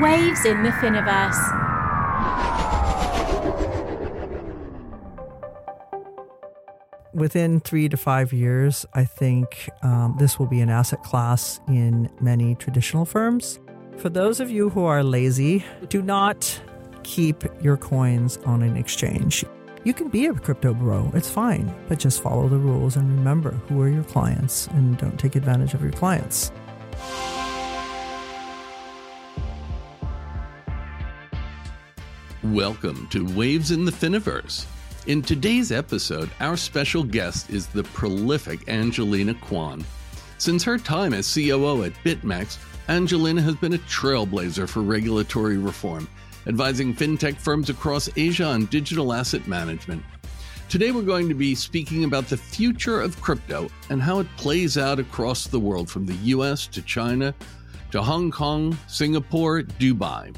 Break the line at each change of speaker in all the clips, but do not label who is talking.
Waves in the Finiverse.
Within three to five years, I think um, this will be an asset class in many traditional firms. For those of you who are lazy, do not keep your coins on an exchange. You can be a crypto bro, it's fine, but just follow the rules and remember who are your clients and don't take advantage of your clients.
Welcome to Waves in the Finiverse. In today's episode, our special guest is the prolific Angelina Kwan. Since her time as COO at BitMEX, Angelina has been a trailblazer for regulatory reform, advising fintech firms across Asia on digital asset management. Today, we're going to be speaking about the future of crypto and how it plays out across the world from the US to China to Hong Kong, Singapore, Dubai.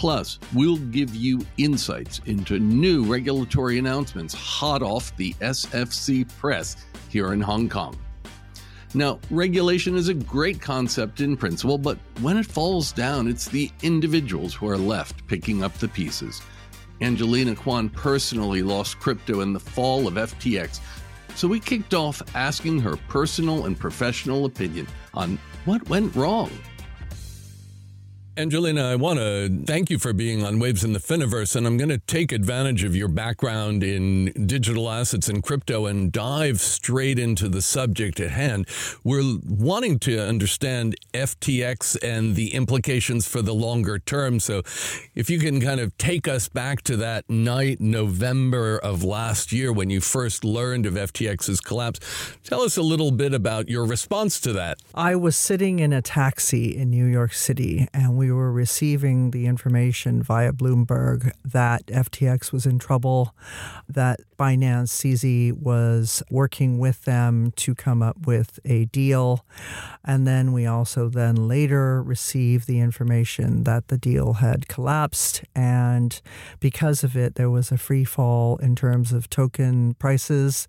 Plus, we'll give you insights into new regulatory announcements hot off the SFC press here in Hong Kong. Now, regulation is a great concept in principle, but when it falls down, it's the individuals who are left picking up the pieces. Angelina Kwan personally lost crypto in the fall of FTX, so we kicked off asking her personal and professional opinion on what went wrong.
Angelina, I want to thank you for being on Waves in the Finiverse, and I'm going to take advantage of your background in digital assets and crypto and dive straight into the subject at hand. We're wanting to understand FTX and the implications for the longer term. So, if you can kind of take us back to that night, November of last year, when you first learned of FTX's collapse, tell us a little bit about your response to that.
I was sitting in a taxi in New York City, and we were receiving the information via Bloomberg that FTX was in trouble, that Binance CZ was working with them to come up with a deal. And then we also then later received the information that the deal had collapsed. And because of it, there was a free fall in terms of token prices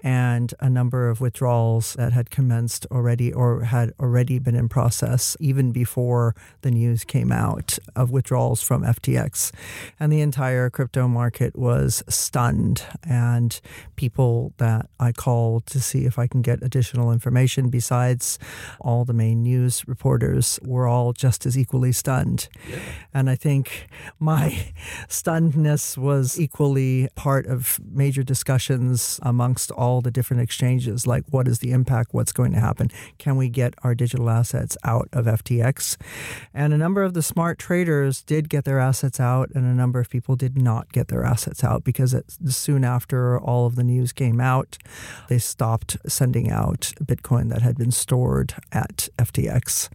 and a number of withdrawals that had commenced already or had already been in process even before the news came out of withdrawals from FTX. And the entire crypto market was stunned and people that I called to see if I can get additional information besides all the main news reporters were all just as equally stunned. Yeah. And I think my stunnedness was equally part of major discussions amongst all the different exchanges like what is the impact, what's going to happen, can we get our digital assets out of FTX? And a number of the smart traders did get their assets out, and a number of people did not get their assets out because it, soon after all of the news came out, they stopped sending out Bitcoin that had been stored at FTX.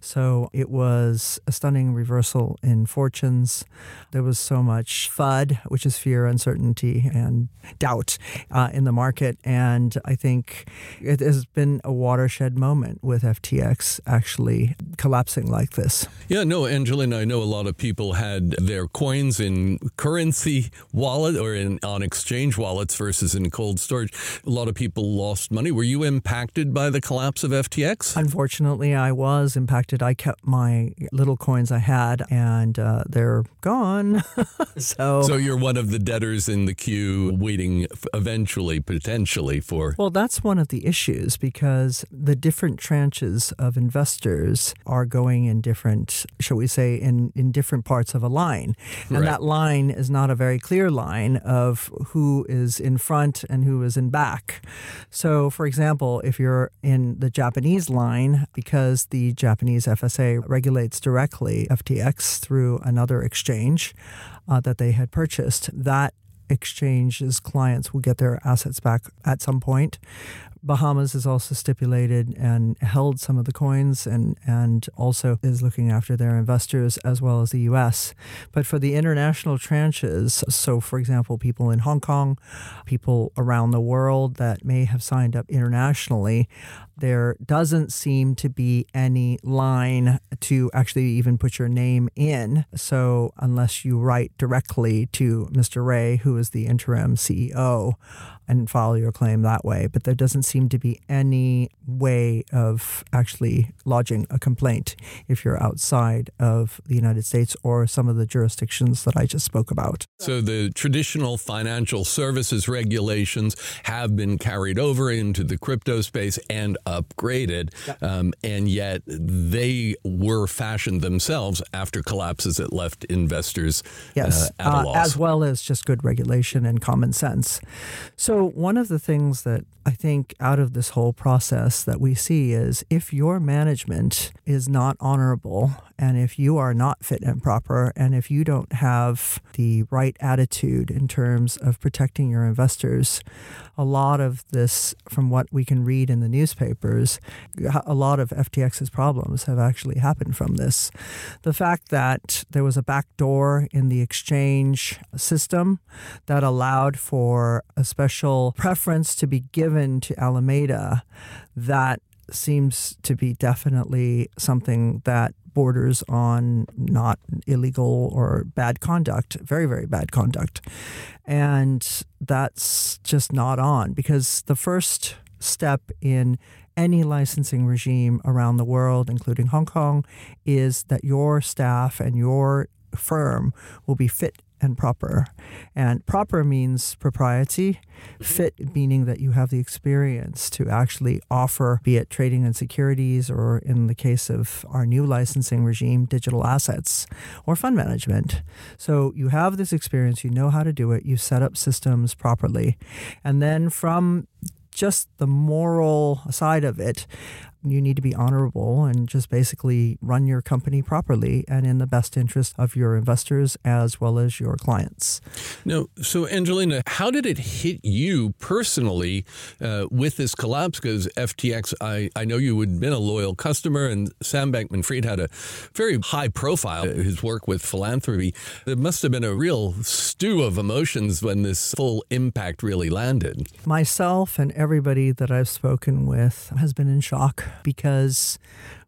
So it was a stunning reversal in fortunes. There was so much FUD, which is fear, uncertainty, and doubt uh, in the market. And I think it has been a watershed moment with FTX actually collapsing like this.
Yeah, no, Angelina, I know a lot of people had their coins in currency wallet or in on exchange wallets versus in cold storage. A lot of people lost money. Were you impacted by the collapse of FTX?
Unfortunately, I was impacted. I kept my little coins I had, and uh, they're gone. so,
so you're one of the debtors in the queue, waiting eventually, potentially for.
Well, that's one of the issues because the different tranches of investors are going in different, shall we say, in in different parts of a line, and right. that line is not a very clear line of who is in front and who is in back. So, for example, if you're in the Japanese line, because the Japanese FSA regulates directly FTX through another exchange uh, that they had purchased, that exchange's clients will get their assets back at some point. Bahamas is also stipulated and held some of the coins and, and also is looking after their investors as well as the US. But for the international tranches, so for example, people in Hong Kong, people around the world that may have signed up internationally, there doesn't seem to be any line to actually even put your name in. So, unless you write directly to Mr. Ray, who is the interim CEO, and file your claim that way. But there doesn't seem to be any way of actually lodging a complaint if you're outside of the United States or some of the jurisdictions that I just spoke about.
So the traditional financial services regulations have been carried over into the crypto space and upgraded, um, and yet they were fashioned themselves after collapses that left investors
yes,
uh, at a
uh,
loss.
as well as just good regulation and common sense. So one of the things that I think out of this whole process that we see is if your management is not honorable and if you are not fit and proper and if you don't have the right attitude in terms of protecting your investors, a lot of this, from what we can read in the newspapers, a lot of FTX's problems have actually happened from this. The fact that there was a back door in the exchange system that allowed for a special preference to be given to Alameda, that seems to be definitely something that borders on not illegal or bad conduct, very, very bad conduct. And that's just not on because the first step in any licensing regime around the world, including Hong Kong, is that your staff and your firm will be fit and proper. And proper means propriety, mm-hmm. fit meaning that you have the experience to actually offer, be it trading in securities or in the case of our new licensing regime, digital assets or fund management. So you have this experience, you know how to do it, you set up systems properly. And then from just the moral side of it, you need to be honorable and just basically run your company properly and in the best interest of your investors as well as your clients.
No, so Angelina, how did it hit you personally uh, with this collapse? Because FTX, I, I know you had been a loyal customer, and Sam Bankman Fried had a very high profile, his work with philanthropy. There must have been a real stew of emotions when this full impact really landed.
Myself and everybody that I've spoken with has been in shock because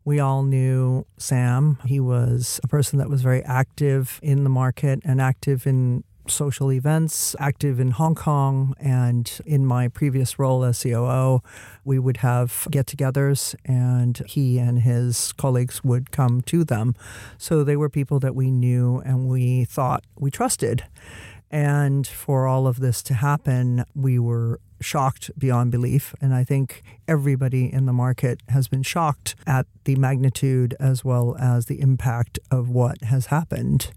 we all knew Sam. He was a person that was very active in the market and active in social events, active in Hong Kong. And in my previous role as COO, we would have get togethers and he and his colleagues would come to them. So they were people that we knew and we thought we trusted. And for all of this to happen, we were shocked beyond belief. And I think everybody in the market has been shocked at the magnitude as well as the impact of what has happened.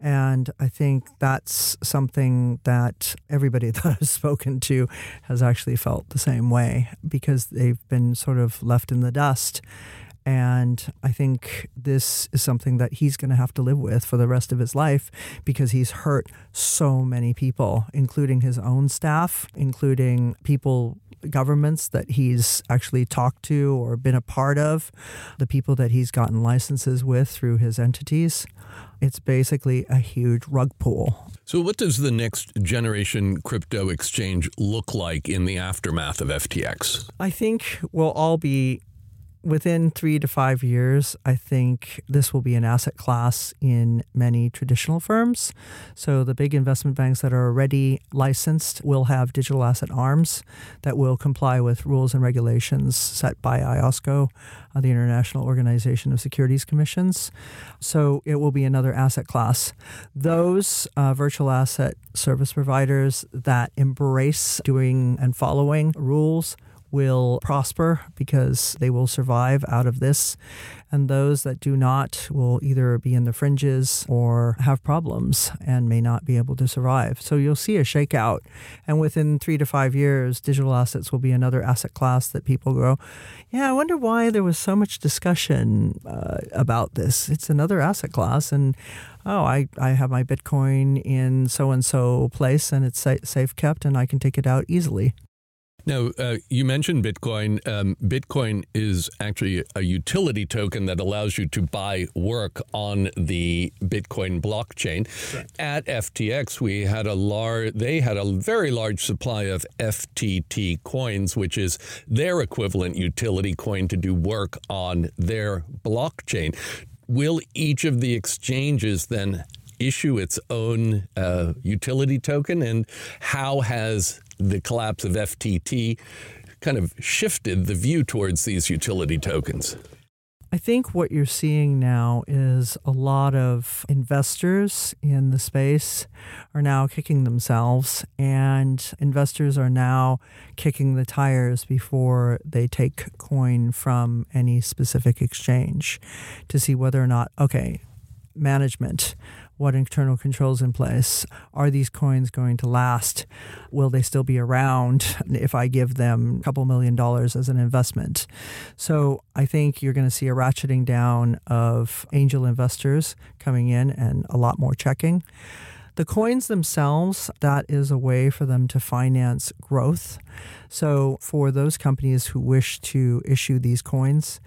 And I think that's something that everybody that I've spoken to has actually felt the same way because they've been sort of left in the dust. And I think this is something that he's going to have to live with for the rest of his life because he's hurt so many people, including his own staff, including people, governments that he's actually talked to or been a part of, the people that he's gotten licenses with through his entities. It's basically a huge rug pull.
So, what does the next generation crypto exchange look like in the aftermath of FTX?
I think we'll all be within three to five years, I think this will be an asset class in many traditional firms. So the big investment banks that are already licensed will have digital asset arms that will comply with rules and regulations set by IOSCO, uh, the International Organization of Securities Commissions. So it will be another asset class. Those uh, virtual asset service providers that embrace doing and following rules will prosper because they will survive out of this. And those that do not will either be in the fringes or have problems and may not be able to survive. So you'll see a shakeout. And within three to five years, digital assets will be another asset class that people go, yeah, I wonder why there was so much discussion uh, about this. It's another asset class. And oh, I, I have my Bitcoin in so and so place and it's safe kept and I can take it out easily.
Now, uh, you mentioned Bitcoin. Um, Bitcoin is actually a utility token that allows you to buy work on the Bitcoin blockchain. Right. At FTX, we had a large, they had a very large supply of FTT coins, which is their equivalent utility coin to do work on their blockchain. Will each of the exchanges then issue its own uh, utility token? And how has the collapse of FTT kind of shifted the view towards these utility tokens?
I think what you're seeing now is a lot of investors in the space are now kicking themselves, and investors are now kicking the tires before they take coin from any specific exchange to see whether or not, okay, management what internal controls in place. Are these coins going to last? Will they still be around if I give them a couple million dollars as an investment? So I think you're going to see a ratcheting down of angel investors coming in and a lot more checking. The coins themselves, that is a way for them to finance growth. So, for those companies who wish to issue these coins,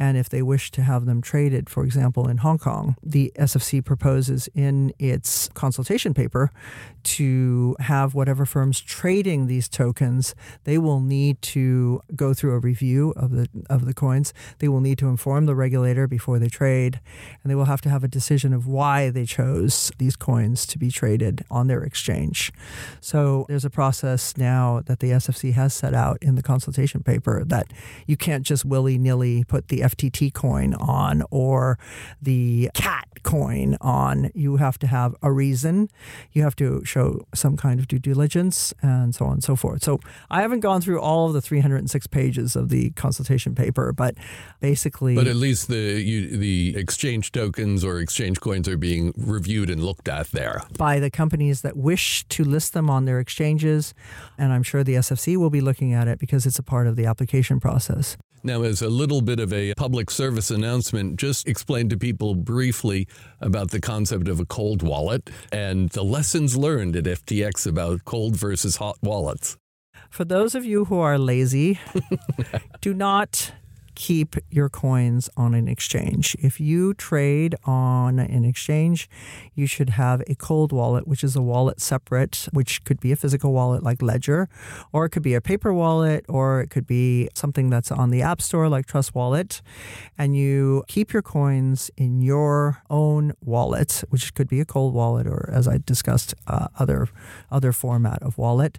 and if they wish to have them traded, for example, in Hong Kong, the SFC proposes in its consultation paper to have whatever firms trading these tokens, they will need to go through a review of the of the coins. They will need to inform the regulator before they trade, and they will have to have a decision of why they chose these coins to be traded on their exchange. So there's a process now that the SFC has set out in the consultation paper that you can't just willy nilly put the FTT coin on or the CAT coin on. You have to have a reason. You have to show some kind of due diligence and so on and so forth. So I haven't gone through all of the 306 pages of the consultation paper, but basically.
But at least the you, the exchange tokens or exchange coins are being reviewed and looked at there
by the companies that wish to list them on their exchanges, and I'm sure the SFC will be looking at it because it's a part of the application process.
Now, as a little bit of a public service announcement, just explain to people briefly about the concept of a cold wallet and the lessons learned at FTX about cold versus hot wallets.
For those of you who are lazy, do not keep your coins on an exchange. If you trade on an exchange, you should have a cold wallet, which is a wallet separate, which could be a physical wallet like Ledger, or it could be a paper wallet, or it could be something that's on the App Store like Trust Wallet. And you keep your coins in your own wallet, which could be a cold wallet, or as I discussed, uh, other other format of wallet.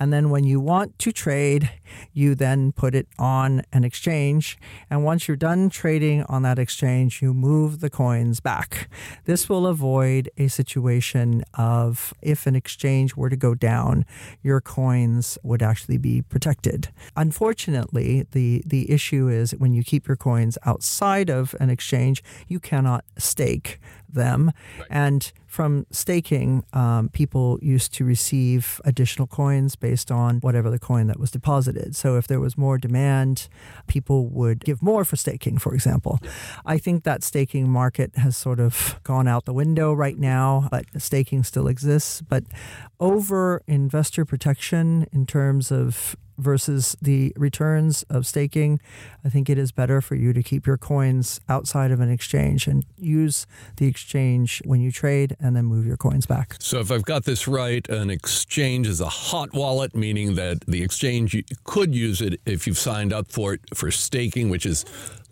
And then when you want to trade, you then put it on an exchange and once you're done trading on that exchange, you move the coins back. This will avoid a situation of if an exchange were to go down, your coins would actually be protected. Unfortunately, the, the issue is when you keep your coins outside of an exchange, you cannot stake them. Right. And from staking, um, people used to receive additional coins based on whatever the coin that was deposited. So if there was more demand, people would give more for staking, for example. Yeah. I think that staking market has sort of gone out the window right now, but staking still exists. But over investor protection in terms of versus the returns of staking, I think it is better for you to keep your coins outside of an exchange and use the exchange when you trade and then move your coins back.
So, if I've got this right, an exchange is a hot wallet, meaning that the exchange could use it if you've signed up for it for staking, which is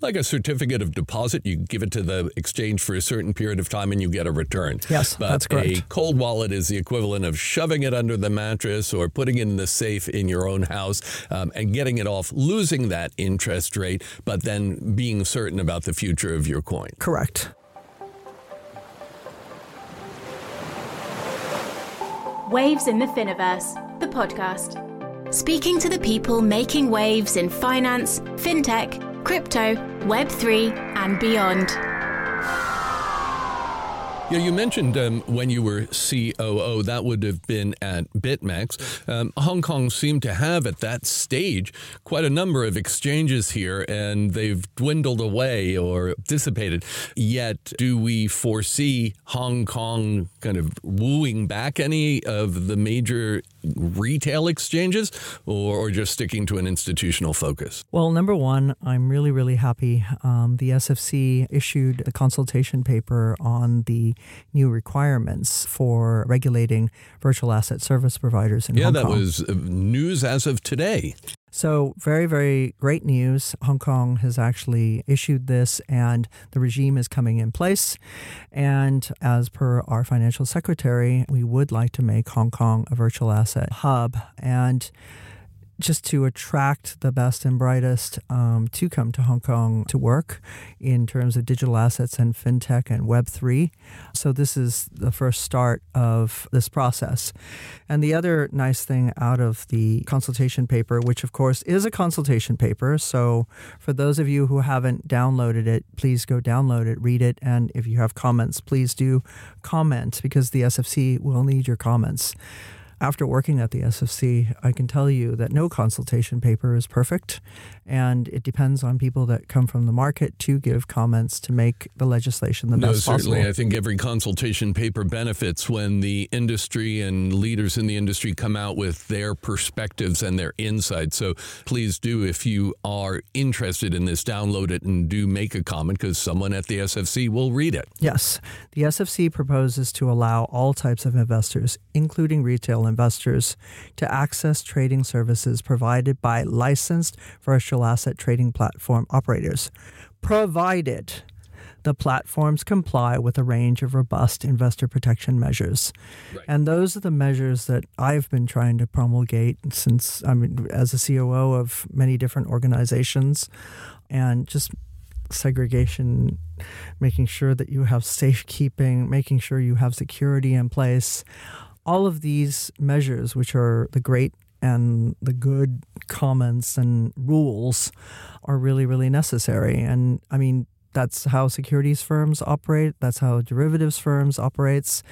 like a certificate of deposit. You give it to the exchange for a certain period of time and you get a return.
Yes,
but
that's correct.
A cold wallet is the equivalent of shoving it under the mattress or putting it in the safe in your own house um, and getting it off, losing that interest rate, but then being certain about the future of your coin.
Correct.
Waves in the Finiverse, the podcast. Speaking to the people making waves in finance, fintech, crypto, Web3, and beyond.
Yeah, you mentioned um, when you were COO, that would have been at BitMEX. Um, Hong Kong seemed to have at that stage quite a number of exchanges here, and they've dwindled away or dissipated. Yet, do we foresee Hong Kong kind of wooing back any of the major retail exchanges or, or just sticking to an institutional focus?
Well, number one, I'm really, really happy. Um, the SFC issued a consultation paper on the new requirements for regulating virtual asset service providers in
yeah,
Hong
that was uh, news as of today.
So, very, very great news. Hong Kong has actually issued this, and the regime is coming in place. And as per our financial secretary, we would like to make Hong Kong a virtual asset hub. And just to attract the best and brightest um, to come to Hong Kong to work in terms of digital assets and fintech and Web3. So, this is the first start of this process. And the other nice thing out of the consultation paper, which of course is a consultation paper. So, for those of you who haven't downloaded it, please go download it, read it. And if you have comments, please do comment because the SFC will need your comments after working at the SFC, I can tell you that no consultation paper is perfect, and it depends on people that come from the market to give comments to make the legislation the
no,
best
certainly.
possible.
I think every consultation paper benefits when the industry and leaders in the industry come out with their perspectives and their insights. So please do, if you are interested in this, download it and do make a comment because someone at the SFC will read it.
Yes, the SFC proposes to allow all types of investors, including retail investors, to access trading services provided by licensed virtual asset trading platform operators, provided the platforms comply with a range of robust investor protection measures.
Right.
And those are the measures that I've been trying to promulgate since I mean as a COO of many different organizations and just segregation, making sure that you have safekeeping, making sure you have security in place. All of these measures, which are the great and the good comments and rules, are really, really necessary. And I mean, that's how securities firms operate. That's how derivatives firms operates.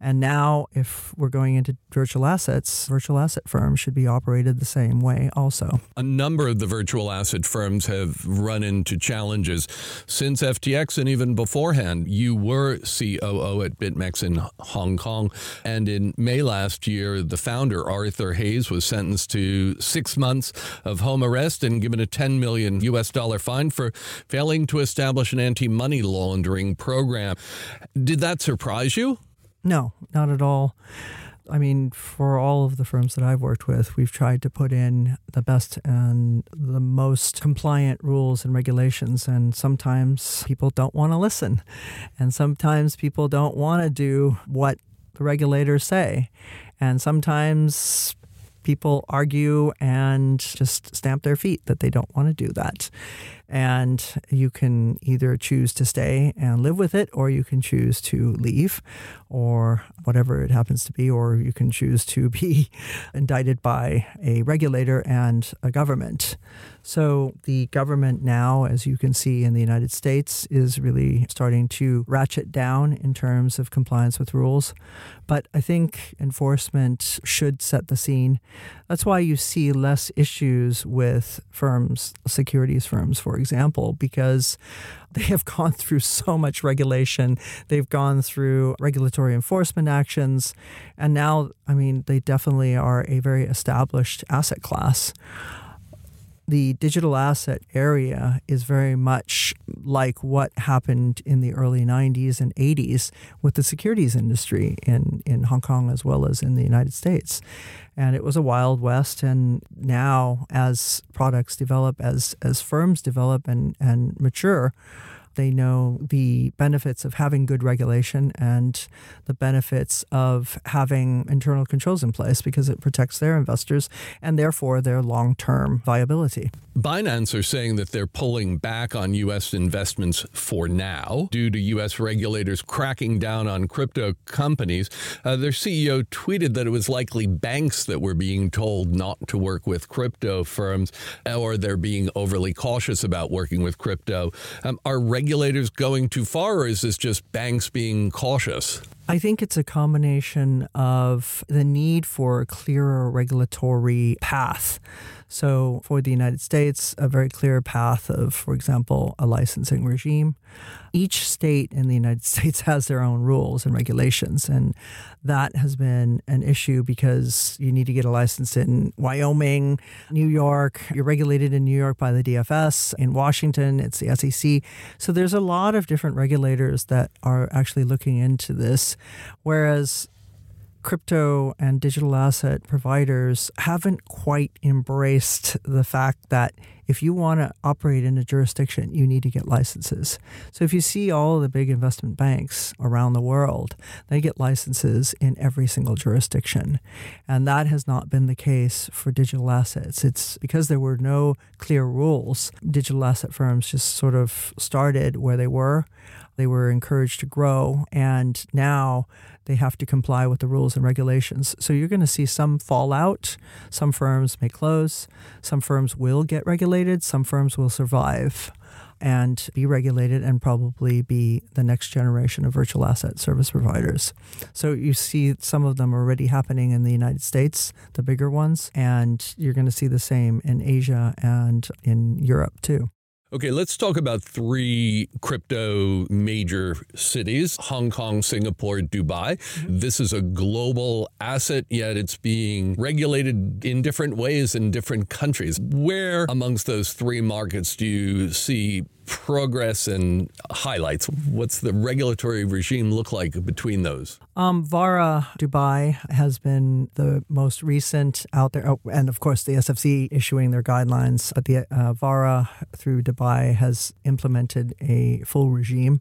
And now, if we're going into virtual assets, virtual asset firms should be operated the same way also.
A number of the virtual asset firms have run into challenges since FTX and even beforehand. You were COO at BitMEX in Hong Kong. And in May last year, the founder, Arthur Hayes, was sentenced to six months of home arrest and given a 10 million US dollar fine for failing to establish an anti money laundering program. Did that surprise you?
No, not at all. I mean, for all of the firms that I've worked with, we've tried to put in the best and the most compliant rules and regulations. And sometimes people don't want to listen. And sometimes people don't want to do what the regulators say. And sometimes people argue and just stamp their feet that they don't want to do that. And you can either choose to stay and live with it, or you can choose to leave, or whatever it happens to be, or you can choose to be indicted by a regulator and a government. So the government now, as you can see in the United States, is really starting to ratchet down in terms of compliance with rules. But I think enforcement should set the scene. That's why you see less issues with firms, securities firms, for example, because they have gone through so much regulation. They've gone through regulatory enforcement actions. And now, I mean, they definitely are a very established asset class the digital asset area is very much like what happened in the early 90s and 80s with the securities industry in, in Hong Kong as well as in the United States. And it was a wild west. And now, as products develop, as, as firms develop and, and mature, they know the benefits of having good regulation and the benefits of having internal controls in place because it protects their investors and therefore their long term viability.
Binance are saying that they're pulling back on U.S. investments for now due to U.S. regulators cracking down on crypto companies. Uh, their CEO tweeted that it was likely banks that were being told not to work with crypto firms or they're being overly cautious about working with crypto. Um, are regulators going too far, or is this just banks being cautious?
I think it's a combination of the need for a clearer regulatory path So, for the United States, a very clear path of, for example, a licensing regime. Each state in the United States has their own rules and regulations, and that has been an issue because you need to get a license in Wyoming, New York. You're regulated in New York by the DFS. In Washington, it's the SEC. So there's a lot of different regulators that are actually looking into this, whereas crypto and digital asset providers haven't quite embraced the fact that if you want to operate in a jurisdiction, you need to get licenses. So if you see all the big investment banks around the world, they get licenses in every single jurisdiction. And that has not been the case for digital assets. It's because there were no clear rules, digital asset firms just sort of started where they were. They were encouraged to grow, and now they have to comply with the rules and regulations. So you're going to see some fallout. Some firms may close, some firms will get regulated, some firms will survive and be regulated and probably be the next generation of virtual asset service providers. So you see some of them already happening in the United States, the bigger ones, and you're going to see the same in Asia and in Europe too.
Okay, let's talk about three crypto major cities Hong Kong, Singapore, Dubai. Mm-hmm. This is a global asset, yet it's being regulated in different ways in different countries. Where amongst those three markets do you see progress and highlights? What's the regulatory regime look like between those?
Um, VARA Dubai has been the most recent out there, oh, and of course the SFC issuing their guidelines. But the uh, VARA through Dubai has implemented a full regime,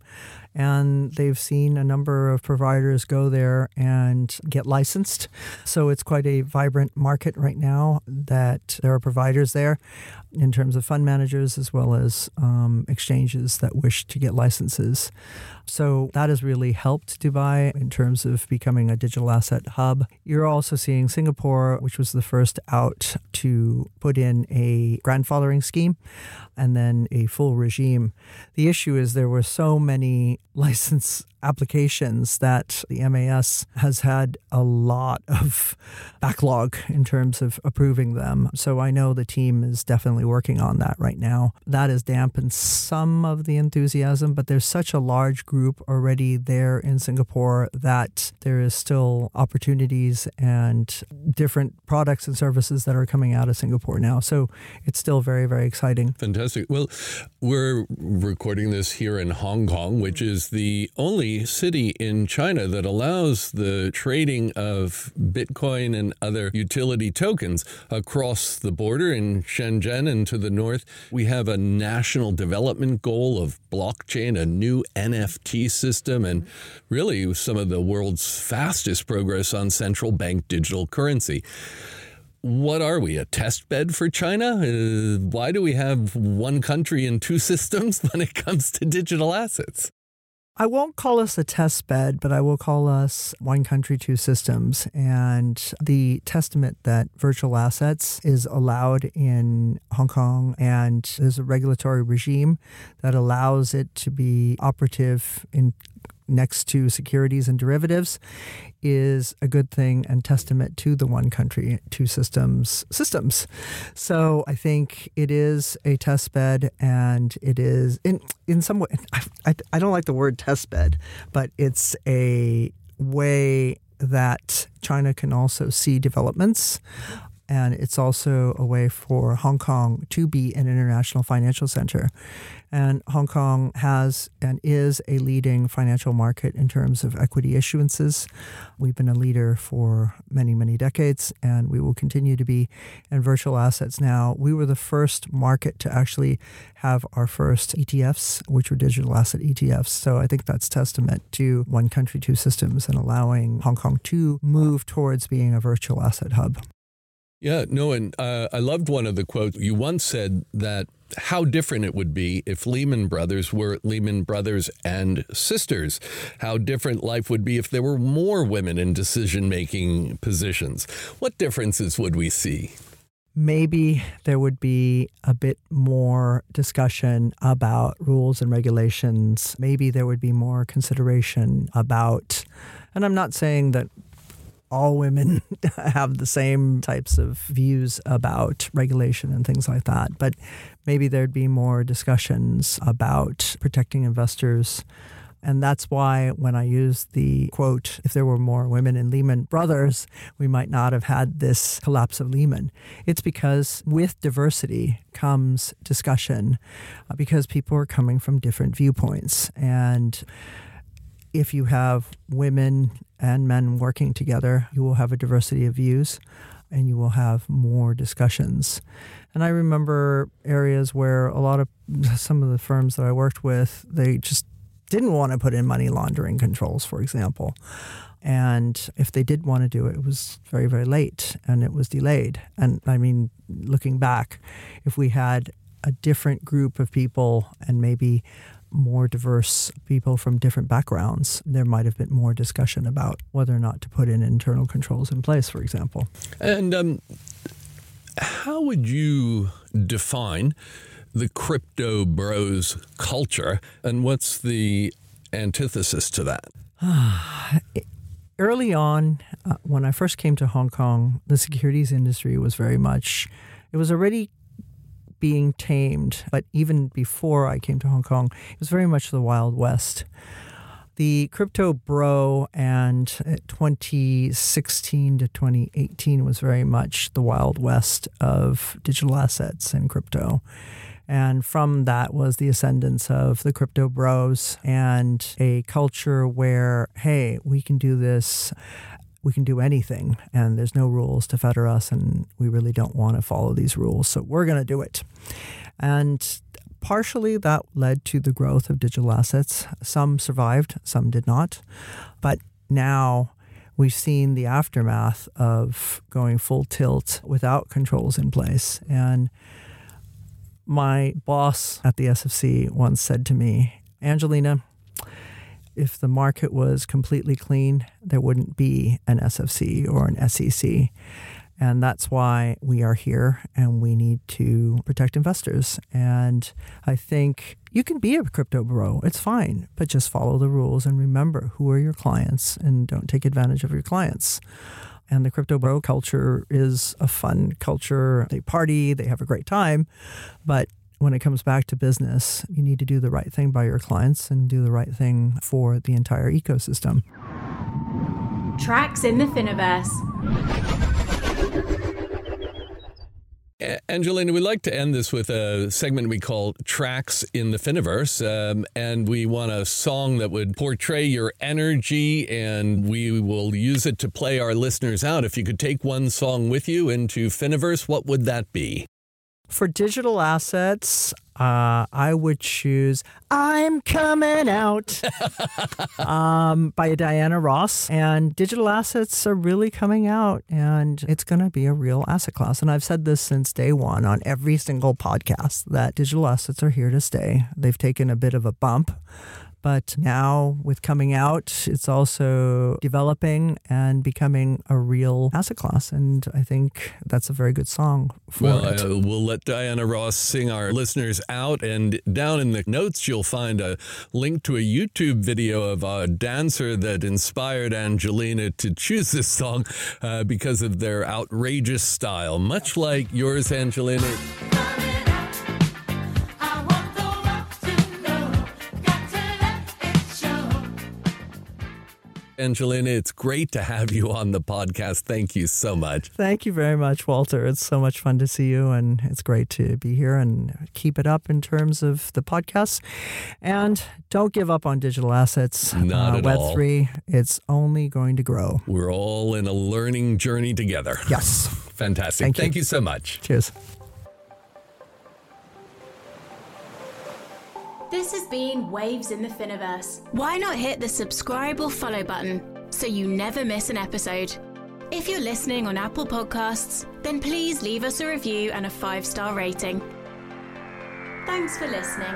and they've seen a number of providers go there and get licensed. So it's quite a vibrant market right now that there are providers there in terms of fund managers as well as um, exchanges that wish to get licenses. So that has really helped Dubai in terms of becoming a digital asset hub. You're also seeing Singapore, which was the first out to put in a grandfathering scheme and then a full regime. The issue is there were so many license applications that the MAS has had a lot of backlog in terms of approving them. So I know the team is definitely working on that right now. That has dampened some of the enthusiasm, but there's such a large group already there in Singapore that there is still opportunities and different products and services that are coming out of Singapore now. So it's still very, very exciting.
Fantastic. Well, we're recording this here in Hong Kong, which is the only city in China that allows the trading of Bitcoin and other utility tokens across the border in Shenzhen and to the north. We have a national development goal of blockchain, a new NFT system, and really some of the world's fastest progress on central bank digital currency what are we, a test bed for China? Uh, why do we have one country and two systems when it comes to digital assets?
I won't call us a test bed, but I will call us one country, two systems. And the testament that virtual assets is allowed in Hong Kong and there's a regulatory regime that allows it to be operative in next to securities and derivatives is a good thing and testament to the one country, two systems systems. So I think it is a test bed and it is in in some way I, I, I don't like the word test bed, but it's a way that China can also see developments and it's also a way for Hong Kong to be an international financial center. And Hong Kong has and is a leading financial market in terms of equity issuances. We've been a leader for many, many decades, and we will continue to be in virtual assets now. We were the first market to actually have our first ETFs, which were digital asset ETFs. So I think that's testament to one country, two systems and allowing Hong Kong to move towards being a virtual asset hub.
Yeah, no, and uh, I loved one of the quotes. You once said that how different it would be if Lehman Brothers were Lehman Brothers and sisters. How different life would be if there were more women in decision making positions. What differences would we see?
Maybe there would be a bit more discussion about rules and regulations. Maybe there would be more consideration about, and I'm not saying that all women have the same types of views about regulation and things like that. But maybe there'd be more discussions about protecting investors. And that's why when I used the quote, if there were more women in Lehman Brothers, we might not have had this collapse of Lehman. It's because with diversity comes discussion uh, because people are coming from different viewpoints. And if you have women and men working together, you will have a diversity of views and you will have more discussions. And I remember areas where a lot of some of the firms that I worked with, they just didn't want to put in money laundering controls, for example. And if they did want to do it, it was very, very late and it was delayed. And I mean, looking back, if we had a different group of people and maybe more diverse people from different backgrounds, there might have been more discussion about whether or not to put in internal controls in place, for example.
And um, how would you define the crypto bros culture, and what's the antithesis to that?
Early on, uh, when I first came to Hong Kong, the securities industry was very much, it was already being tamed. But even before I came to Hong Kong, it was very much the Wild West. The crypto bro and uh, 2016 to 2018 was very much the Wild West of digital assets and crypto. And from that was the ascendance of the crypto bros and a culture where, hey, we can do this we can do anything and there's no rules to fetter us and we really don't want to follow these rules. So we're going to do it. And partially that led to the growth of digital assets. Some survived, some did not. But now we've seen the aftermath of going full tilt without controls in place. And my boss at the SFC once said to me, Angelina, if the market was completely clean, there wouldn't be an SFC or an SEC. And that's why we are here and we need to protect investors. And I think you can be a crypto bro, it's fine, but just follow the rules and remember who are your clients and don't take advantage of your clients. And the crypto bro culture is a fun culture. They party, they have a great time, but when it comes back to business, you need to do the right thing by your clients and do the right thing for the entire ecosystem.
Tracks in the Finiverse.
Angelina, we'd like to end this with a segment we call Tracks in the Finiverse. Um, and we want a song that would portray your energy, and we will use it to play our listeners out. If you could take one song with you into Finiverse, what would that be?
For digital assets, uh, I would choose I'm Coming Out um, by Diana Ross. And digital assets are really coming out, and it's going to be a real asset class. And I've said this since day one on every single podcast that digital assets are here to stay. They've taken a bit of a bump but now, with coming out, it's also developing and becoming a real asset class. And I think that's a very good song for
well,
it.
Uh, we'll let Diana Ross sing our listeners out. And down in the notes, you'll find a link to a YouTube video of a dancer that inspired Angelina to choose this song uh, because of their outrageous style, much like yours, Angelina. Angelina, it's great to have you on the podcast. Thank you so much.
Thank you very much, Walter. It's so much fun to see you, and it's great to be here and keep it up in terms of the podcast. And don't give up on digital assets.
Not uh, at
Web
all.
three, it's only going to grow.
We're all in a learning journey together.
Yes.
Fantastic.
Thank you.
Thank you so much.
Cheers.
This has been Waves in the Finiverse. Why not hit the subscribe or follow button so you never miss an episode? If you're listening on Apple Podcasts, then please leave us a review and a five star rating. Thanks for listening.